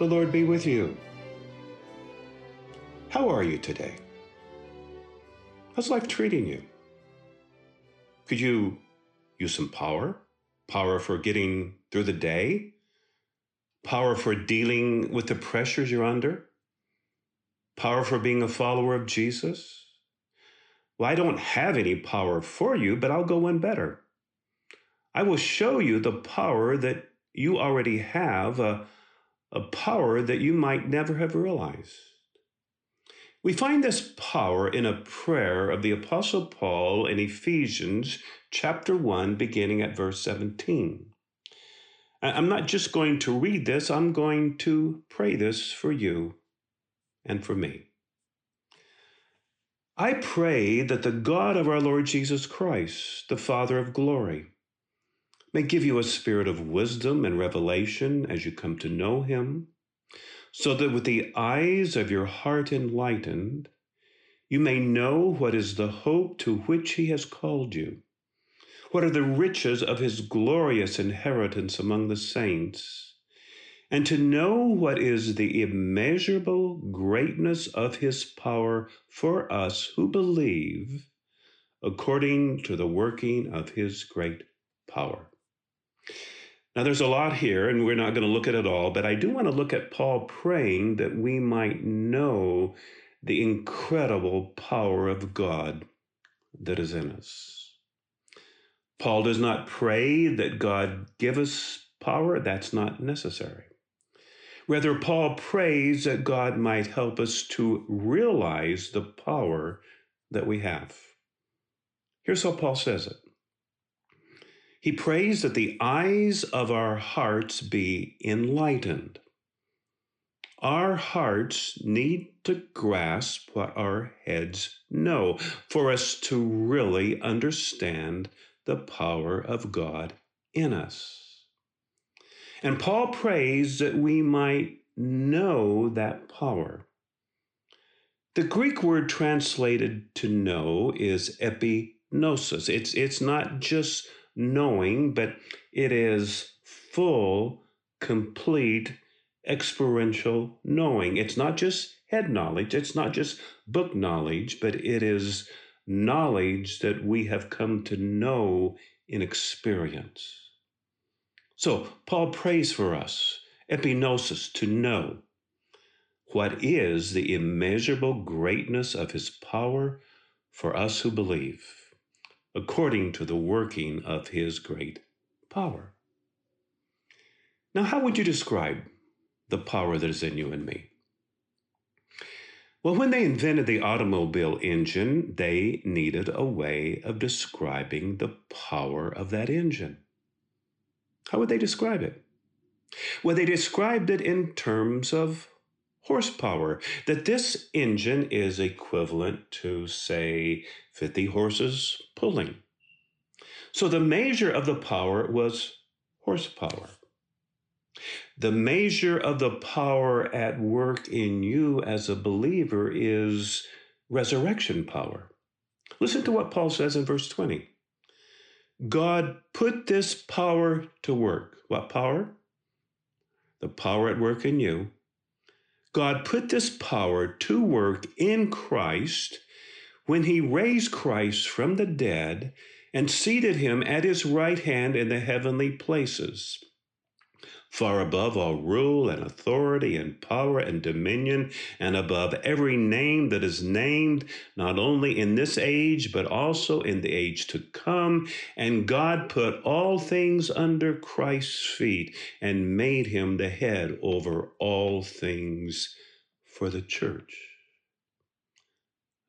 The Lord be with you. How are you today? How's life treating you? Could you use some power? Power for getting through the day? Power for dealing with the pressures you're under? Power for being a follower of Jesus? Well, I don't have any power for you, but I'll go one better. I will show you the power that you already have, a, a power that you might never have realized. We find this power in a prayer of the Apostle Paul in Ephesians chapter 1, beginning at verse 17. I'm not just going to read this, I'm going to pray this for you and for me. I pray that the God of our Lord Jesus Christ, the Father of glory, may give you a spirit of wisdom and revelation as you come to know him, so that with the eyes of your heart enlightened, you may know what is the hope to which he has called you, what are the riches of his glorious inheritance among the saints, and to know what is the immeasurable greatness of his power for us who believe, according to the working of his great power. Now, there's a lot here, and we're not going to look at it all, but I do want to look at Paul praying that we might know the incredible power of God that is in us. Paul does not pray that God give us power, that's not necessary. Rather, Paul prays that God might help us to realize the power that we have. Here's how Paul says it he prays that the eyes of our hearts be enlightened. Our hearts need to grasp what our heads know for us to really understand the power of God in us. And Paul prays that we might know that power. The Greek word translated to know is epignosis. It's, it's not just knowing, but it is full, complete, experiential knowing. It's not just head knowledge, it's not just book knowledge, but it is knowledge that we have come to know in experience. So, Paul prays for us, epignosis, to know what is the immeasurable greatness of his power for us who believe according to the working of his great power. Now, how would you describe the power that is in you and me? Well, when they invented the automobile engine, they needed a way of describing the power of that engine. How would they describe it? Well, they described it in terms of horsepower, that this engine is equivalent to, say, 50 horses pulling. So the measure of the power was horsepower. The measure of the power at work in you as a believer is resurrection power. Listen to what Paul says in verse 20. God put this power to work. What power? The power at work in you God put this power to work in Christ when he raised Christ from the dead and seated him at his right hand in the heavenly places, far above all rule and authority and power and dominion, and above every name that is named, not only in this age, but also in the age to come. And God put all things under Christ's feet and made him the head over all things for the church.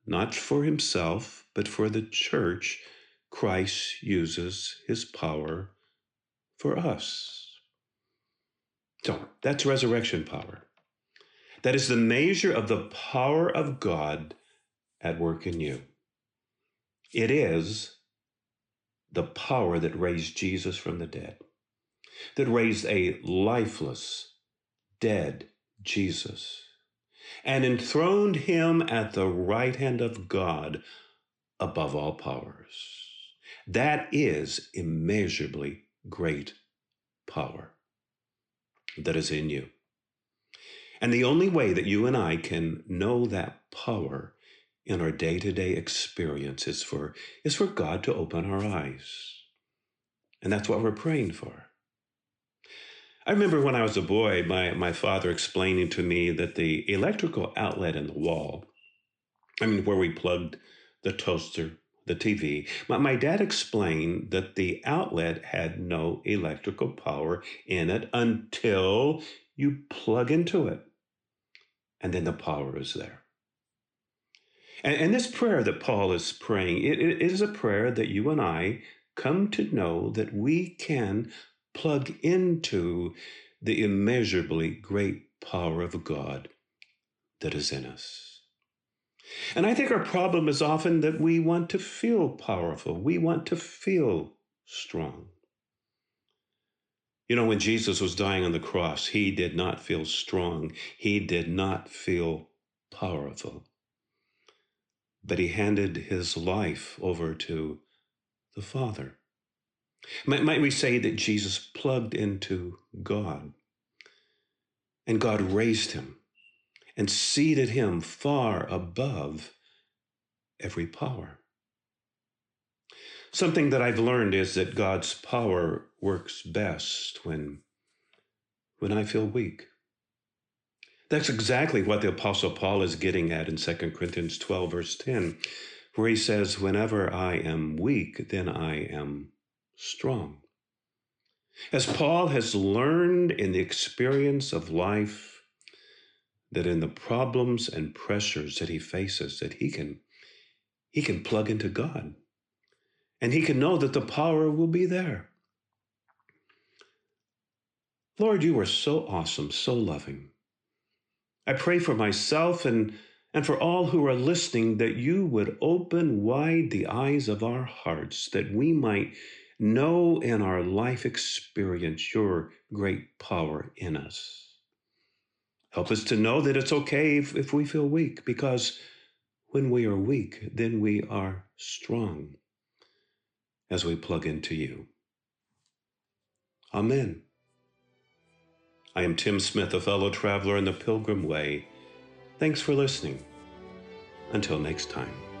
Not for himself, but for the church, Christ uses his power for us. So that's resurrection power. That is the measure of the power of God at work in you. It is the power that raised Jesus from the dead, that raised a lifeless, dead Jesus, and enthroned him at the right hand of God above all powers. That is immeasurably great power that is in you. And the only way that you and I can know that power in our day-to-day experience is for is for God to open our eyes. And that's what we're praying for. I remember when I was a boy, my, my father explaining to me that the electrical outlet in the wall, I mean, where we plugged the toaster, the TV, my, my dad explained that the outlet had no electrical power in it until you plug into it. And then the power is there. And, and this prayer that Paul is praying, it, it is a prayer that you and I come to know that we can plug into the immeasurably great power of God that is in us. And I think our problem is often that we want to feel powerful, we want to feel strong. You know, when Jesus was dying on the cross, he did not feel strong, he did not feel powerful. But he handed his life over to the Father. Might, might we say that Jesus plugged into God and God raised him and seated him far above every power? Something that I've learned is that God's power works best when, when I feel weak. That's exactly what the Apostle Paul is getting at in 2 Corinthians 12, verse 10, where he says, Whenever I am weak, then I am strong. As Paul has learned in the experience of life, that in the problems and pressures that he faces, that he can, he can plug into God. And he can know that the power will be there. Lord, you are so awesome, so loving. I pray for myself and, and for all who are listening that you would open wide the eyes of our hearts, that we might know in our life experience your great power in us. Help us to know that it's okay if, if we feel weak, because when we are weak, then we are strong as we plug into you. Amen. I am Tim Smith, a fellow traveler in the Pilgrim Way. Thanks for listening. Until next time.